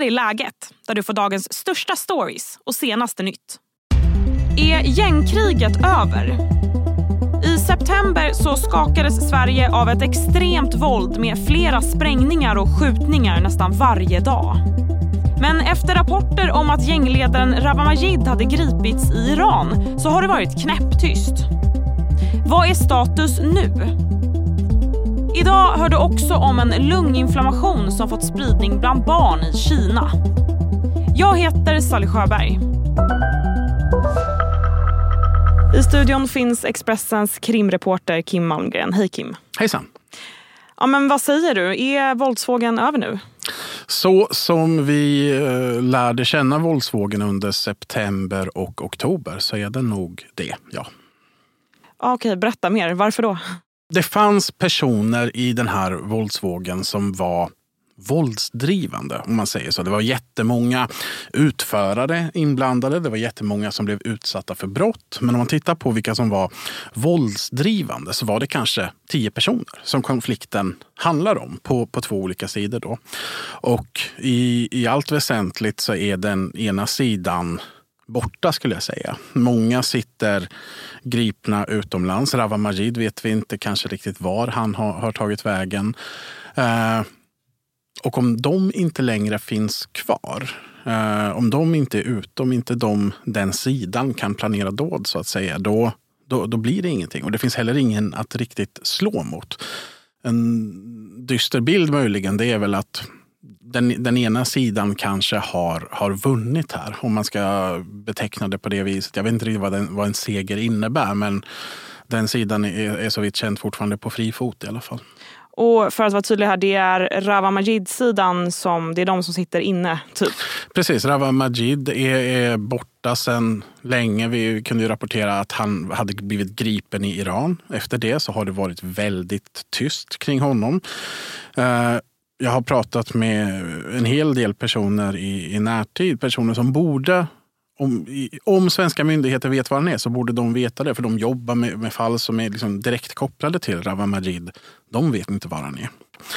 här är läget, där du får dagens största stories och senaste nytt. Är gängkriget över? I september så skakades Sverige av ett extremt våld med flera sprängningar och skjutningar nästan varje dag. Men efter rapporter om att gängledaren Rawa Majid hade gripits i Iran så har det varit knäpptyst. Vad är status nu? Idag hör du också om en lunginflammation som fått spridning bland barn i Kina. Jag heter Sally Sjöberg. I studion finns Expressens krimreporter Kim Malmgren. Hej Kim. Hejsan. Ja, men vad säger du? Är våldsvågen över nu? Så som vi eh, lärde känna våldsvågen under september och oktober så är det nog det, ja. Okej, berätta mer. Varför då? Det fanns personer i den här våldsvågen som var våldsdrivande, om man säger så. Det var jättemånga utförare inblandade. Det var jättemånga som blev utsatta för brott. Men om man tittar på vilka som var våldsdrivande så var det kanske tio personer som konflikten handlar om på, på två olika sidor. Då. Och i, i allt väsentligt så är den ena sidan borta skulle jag säga. Många sitter gripna utomlands. Rawa Majid vet vi inte kanske riktigt var han har, har tagit vägen. Eh, och om de inte längre finns kvar, eh, om de inte är ute, om inte de, den sidan kan planera dåd så att säga, då, då, då blir det ingenting. Och det finns heller ingen att riktigt slå mot. En dyster bild möjligen, det är väl att den, den ena sidan kanske har, har vunnit här, om man ska beteckna det på det viset. Jag vet inte riktigt vad, den, vad en seger innebär, men den sidan är, är så vitt känt fortfarande på fri fot i alla fall. Och för att vara tydlig här, det är Rawa Majid-sidan som, det är de som sitter inne, typ? Precis, Rawa Majid är, är borta sedan länge. Vi kunde ju rapportera att han hade blivit gripen i Iran. Efter det så har det varit väldigt tyst kring honom. Jag har pratat med en hel del personer i, i närtid, personer som borde om, om svenska myndigheter vet var han är så borde de veta det. För de jobbar med, med fall som är liksom direkt kopplade till Rawa Majid. De vet inte var han är.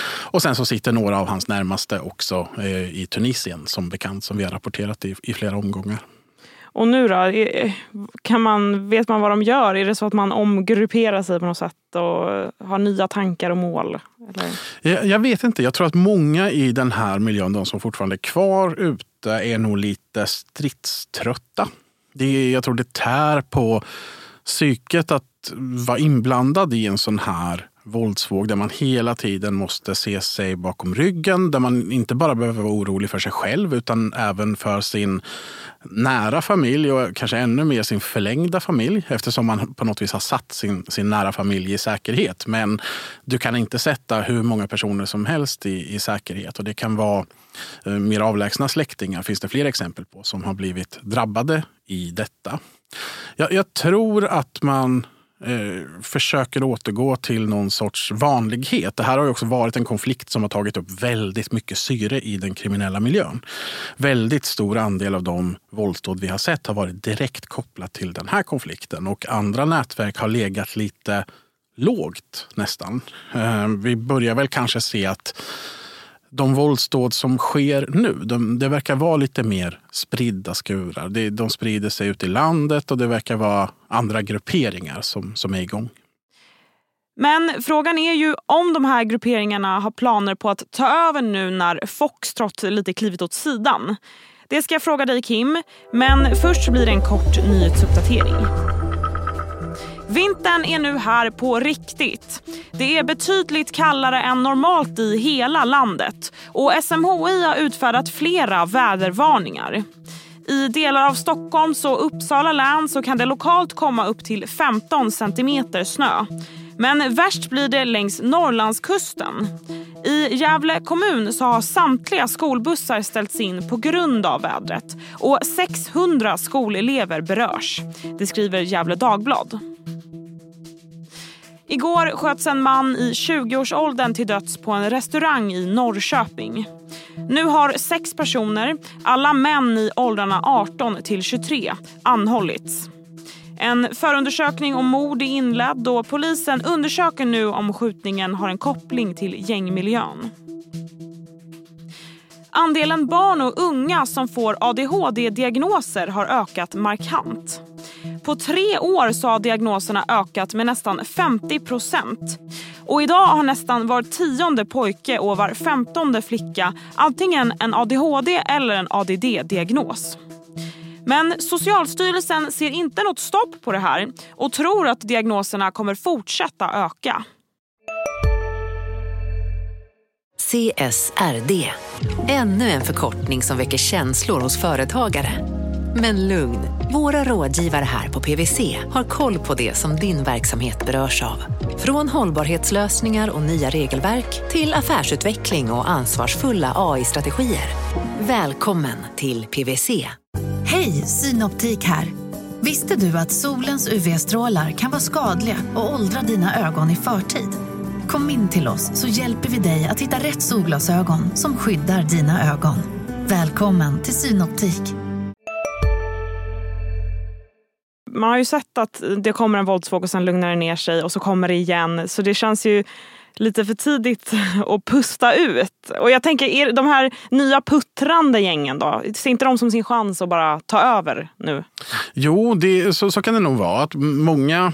Och sen så sitter några av hans närmaste också eh, i Tunisien som bekant, som vi har rapporterat i, i flera omgångar. Och nu då? Kan man, vet man vad de gör? Är det så att man omgrupperar sig på något sätt och har nya tankar och mål? Jag, jag, vet inte. Jag tror att många i den här miljön, de som fortfarande är kvar ute, är nog lite stridströtta. Det, jag tror det tär på psyket att vara inblandad i en sån här våldsvåg där man hela tiden måste se sig bakom ryggen. Där man inte bara behöver vara orolig för sig själv utan även för sin nära familj och kanske ännu mer sin förlängda familj eftersom man på något vis har satt sin, sin nära familj i säkerhet. Men du kan inte sätta hur många personer som helst i, i säkerhet och det kan vara eh, mer avlägsna släktingar finns det fler exempel på som har blivit drabbade i detta. Jag, jag tror att man eh, försöker återgå till någon sorts vanlighet. Det här har ju också varit en konflikt som har tagit upp väldigt mycket syre i den kriminella miljön. Väldigt stor andel av de våldsdåd vi har sett har varit direkt kopplat till den här konflikten och andra nätverk har legat lite lågt nästan. Eh, vi börjar väl kanske se att de våldsdåd som sker nu, de, det verkar vara lite mer spridda skurar. De, de sprider sig ut i landet och det verkar vara andra grupperingar som, som är igång. Men frågan är ju om de här grupperingarna har planer på att ta över nu när Foxtrot lite klivit åt sidan. Det ska jag fråga dig Kim, men först blir det en kort nyhetsuppdatering. Vintern är nu här på riktigt. Det är betydligt kallare än normalt i hela landet och SMHI har utfärdat flera vädervarningar. I delar av Stockholms och Uppsala län så kan det lokalt komma upp till 15 centimeter snö. Men värst blir det längs Norrlandskusten. I Gävle kommun så har samtliga skolbussar ställts in på grund av vädret och 600 skolelever berörs. Det skriver Gävle Dagblad. Igår sköts en man i 20-årsåldern till döds på en restaurang i Norrköping. Nu har sex personer, alla män i åldrarna 18 till 23, anhållits. En förundersökning om mord är inledd och polisen undersöker nu om skjutningen har en koppling till gängmiljön. Andelen barn och unga som får ADHD-diagnoser har ökat markant. På tre år så har diagnoserna ökat med nästan 50 procent. Och idag har nästan var tionde pojke och var femtonde flicka antingen en ADHD eller en ADD-diagnos. Men Socialstyrelsen ser inte något stopp på det här och tror att diagnoserna kommer fortsätta öka. CSRD, ännu en förkortning som väcker känslor hos företagare. Men lugn, våra rådgivare här på PWC har koll på det som din verksamhet berörs av. Från hållbarhetslösningar och nya regelverk till affärsutveckling och ansvarsfulla AI-strategier. Välkommen till PWC. Hej, Synoptik här. Visste du att solens UV-strålar kan vara skadliga och åldra dina ögon i förtid? Kom in till oss så hjälper vi dig att hitta rätt solglasögon som skyddar dina ögon. Välkommen till Synoptik. Man har ju sett att det kommer en våldsvåg och sen lugnar det ner sig och så kommer det igen. Så det känns ju lite för tidigt att pusta ut. Och jag tänker, är de här nya puttrande gängen då? Ser inte de som sin chans att bara ta över nu? Jo, det, så, så kan det nog vara. Att många,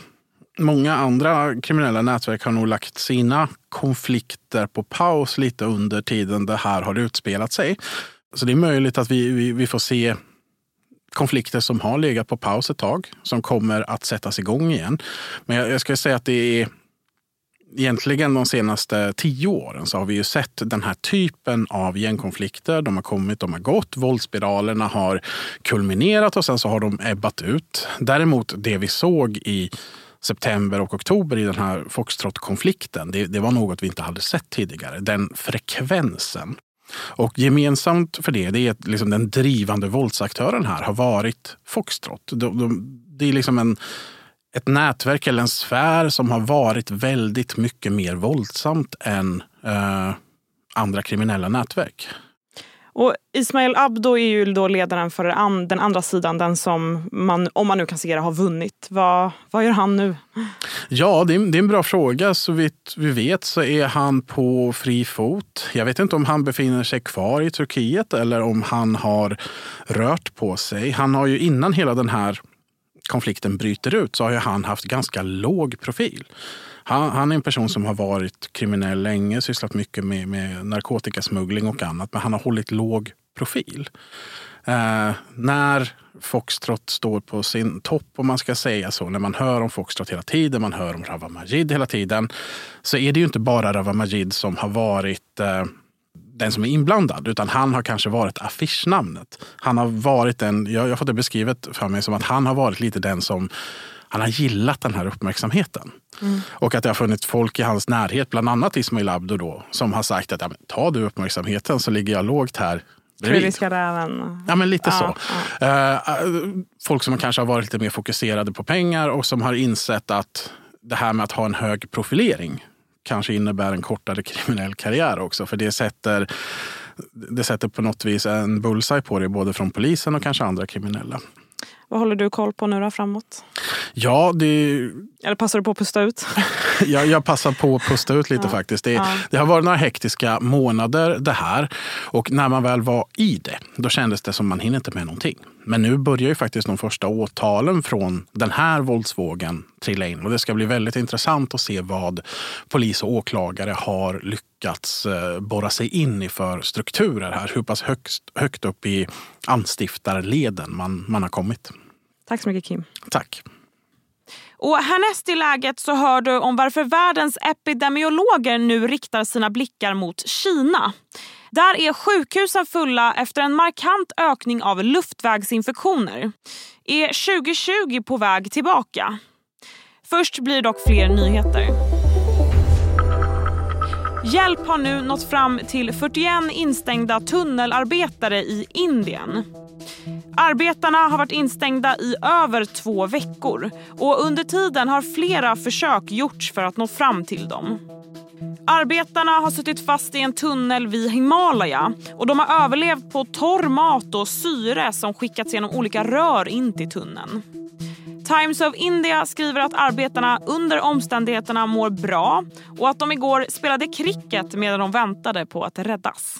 många andra kriminella nätverk har nog lagt sina konflikter på paus lite under tiden det här har utspelat sig. Så det är möjligt att vi, vi, vi får se konflikter som har legat på paus ett tag, som kommer att sättas igång igen. Men jag, jag ska säga att det är egentligen de senaste tio åren så har vi ju sett den här typen av gängkonflikter. De har kommit, de har gått. Våldsspiralerna har kulminerat och sen så har de ebbat ut. Däremot det vi såg i september och oktober i den här Foxtrot-konflikten, det, det var något vi inte hade sett tidigare. Den frekvensen och gemensamt för det, det är att liksom den drivande våldsaktören här har varit Foxtrot. De, de, det är liksom en, ett nätverk eller en sfär som har varit väldigt mycket mer våldsamt än eh, andra kriminella nätverk. Och Ismail Abdo är ju då ledaren för den andra sidan, den som man, om man nu kan se det, har vunnit. Vad, vad gör han nu? Ja, det är, det är en bra fråga. Så vitt vi vet så är han på fri fot. Jag vet inte om han befinner sig kvar i Turkiet eller om han har rört på sig. Han har ju innan hela den här konflikten bryter ut så har han haft ganska låg profil. Han, han, är en person som har varit kriminell länge, sysslat mycket med, med narkotikasmuggling och annat. Men han har hållit låg profil. Eh, när Foxtrot står på sin topp, om man ska säga så, när man hör om Foxtrot hela tiden, man hör om Rawa Majid hela tiden, så är det ju inte bara Rawa Majid som har varit eh, den som är inblandad, utan han har kanske varit affischnamnet. Han har varit den, jag, har fått det beskrivet för mig som att han har varit lite den som han har gillat den här uppmärksamheten. Mm. Och att det har funnits folk i hans närhet, bland annat Ismail Abdo då, som har sagt att ja, ta du uppmärksamheten så ligger jag lågt här Kuriska räven. Ja, men lite ja, så. Ja. Uh, folk som kanske har varit lite mer fokuserade på pengar och som har insett att det här med att ha en hög profilering kanske innebär en kortare kriminell karriär också. För det sätter, det sätter på något vis en bullseye på det, både från polisen och kanske andra kriminella. Vad håller du koll på nu då framåt? Ja, det... Eller passar du på att pusta ut? jag, jag passar på att pusta ut lite ja. faktiskt. Det, ja. det, har varit några hektiska månader det här. Och när man väl var i det, då kändes det som man hinner inte med någonting. Men nu börjar ju faktiskt de första åtalen från den här våldsvågen trilla in. Och det ska bli väldigt intressant att se vad polis och åklagare har lyckats eh, borra sig in i för strukturer här. Hur pass högst, högt upp i anstiftarleden man, man har kommit. Tack så mycket Kim. Tack. Och härnäst i läget så hör du om varför världens epidemiologer nu riktar sina blickar mot Kina. Där är sjukhusen fulla efter en markant ökning av luftvägsinfektioner. Är 2020 på väg tillbaka? Först blir dock fler nyheter. Hjälp har nu nått fram till 41 instängda tunnelarbetare i Indien. Arbetarna har varit instängda i över två veckor och under tiden har flera försök gjorts för att nå fram till dem. Arbetarna har suttit fast i en tunnel vid Himalaya och de har överlevt på torr mat och syre som skickats genom olika rör in till tunneln. Times of India skriver att arbetarna under omständigheterna mår bra och att de igår spelade cricket medan de väntade på att räddas.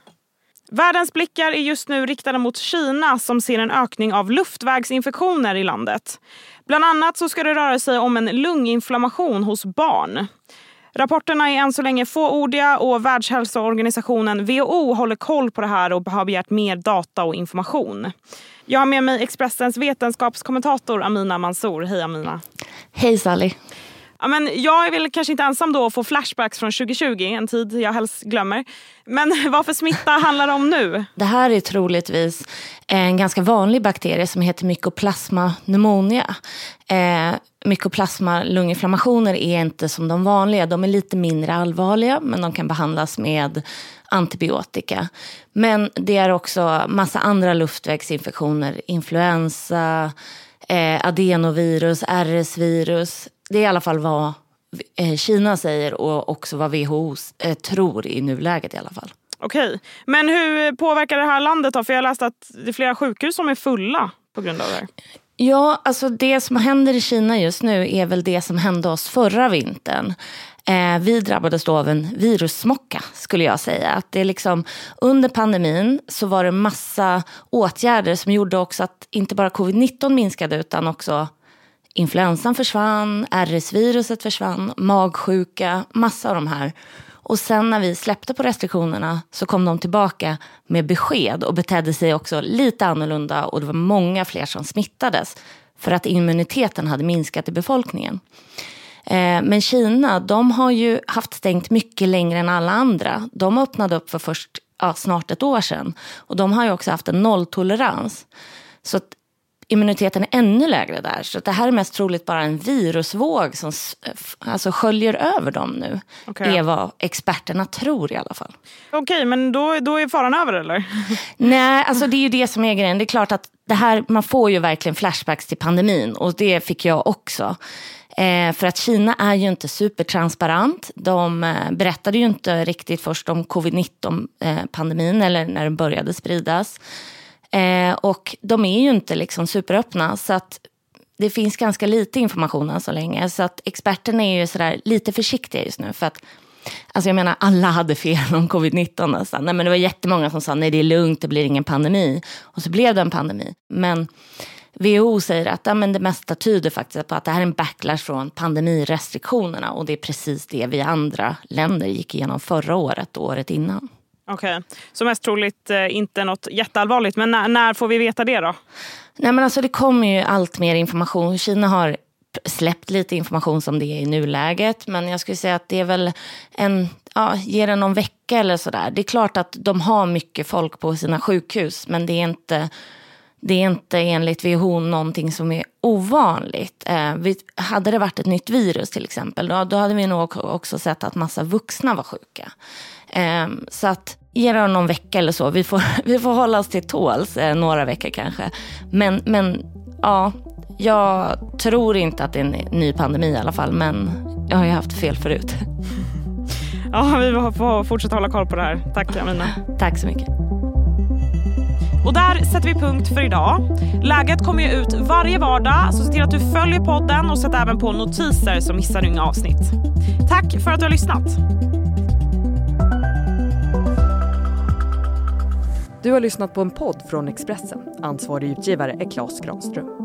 Världens blickar är just nu riktade mot Kina som ser en ökning av luftvägsinfektioner i landet. Bland annat så ska det röra sig om en lunginflammation hos barn. Rapporterna är än så länge fåordiga och Världshälsoorganisationen WHO håller koll på det här och har begärt mer data och information. Jag har med mig Expressens vetenskapskommentator Amina Mansour. Hej Amina. Hej Sally. Ja, men jag är väl kanske inte ensam då att få flashbacks från 2020, en tid jag helst glömmer. Men vad för smitta handlar det om nu? Det här är troligtvis en ganska vanlig bakterie som heter Mycoplasma pneumonia. Eh, Mycoplasma lunginflammationer är inte som de vanliga. De är lite mindre allvarliga men de kan behandlas med antibiotika. Men det är också massa andra luftvägsinfektioner. Influensa, eh, adenovirus, RS-virus det är i alla fall vad eh, Kina säger och också vad WHO eh, tror i nuläget i alla fall. Okej, men hur påverkar det här landet då? För jag har läst att det är flera sjukhus som är fulla på grund av det här. Ja, alltså det som händer i Kina just nu är väl det som hände oss förra vintern. Eh, vi drabbades då av en virussmocka skulle jag säga. Att det liksom, under pandemin så var det massa åtgärder som gjorde också att inte bara covid-19 minskade utan också influensan försvann, RS-viruset försvann, magsjuka, massa av de här. Och sen när vi släppte på restriktionerna så kom de tillbaka med besked och betedde sig också lite annorlunda och det var många fler som smittades för att immuniteten hade minskat i befolkningen. Eh, men Kina, de har ju haft stängt mycket längre än alla andra. De öppnade upp för först ja, snart ett år sedan och de har ju också haft en nolltolerans. Så immuniteten är ännu lägre där. Så det här är mest troligt bara en virusvåg som alltså, sköljer över dem nu. Okay. är vad experterna tror i alla fall. Okej, okay, men då, då är faran över eller? Nej, alltså det är ju det som är grejen. Det är klart att det här, man får ju verkligen flashbacks till pandemin och det fick jag också. Eh, för att Kina är ju inte supertransparent. De eh, berättade ju inte riktigt först om covid-19 eh, eller när den började spridas. Eh, och de är ju inte liksom superöppna så att det finns ganska lite information än så länge. Så att experterna är ju sådär lite försiktiga just nu. För att, alltså jag menar, alla hade fel om covid-19 nästan. Nej, men det var jättemånga som sa nej det är lugnt, det blir ingen pandemi. Och så blev det en pandemi. Men WHO säger att ja, men det mesta tyder faktiskt på att det här är en backlash från pandemirestriktionerna. Och det är precis det vi andra länder gick igenom förra året och året innan. Okej, okay. så mest troligt eh, inte något jätteallvarligt. Men när, när, får vi veta det då? Nej, men alltså, det kommer ju allt mer information. Kina har släppt lite information som det är i nuläget. Men jag skulle säga att det är väl en, ja, ger det någon vecka eller sådär. Det är klart att de har mycket folk på sina sjukhus. Men det är inte, det är inte enligt WHO någonting som är ovanligt. Eh, vi, hade det varit ett nytt virus till exempel, då, då hade vi nog också sett att massa vuxna var sjuka. Eh, så att ge det någon vecka eller så. Vi får, vi får hålla oss till tåls eh, några veckor kanske. Men, men ja, jag tror inte att det är en ny pandemi i alla fall. Men jag har ju haft fel förut. Ja, vi får fortsätta hålla koll på det här. Tack Amina. Tack så mycket. Och där sätter vi punkt för idag. Läget kommer ju ut varje vardag, så se till att du följer podden och sätt även på notiser så missar du inga avsnitt. Tack för att du har lyssnat. Du har lyssnat på en podd från Expressen. Ansvarig utgivare är Klas Granström.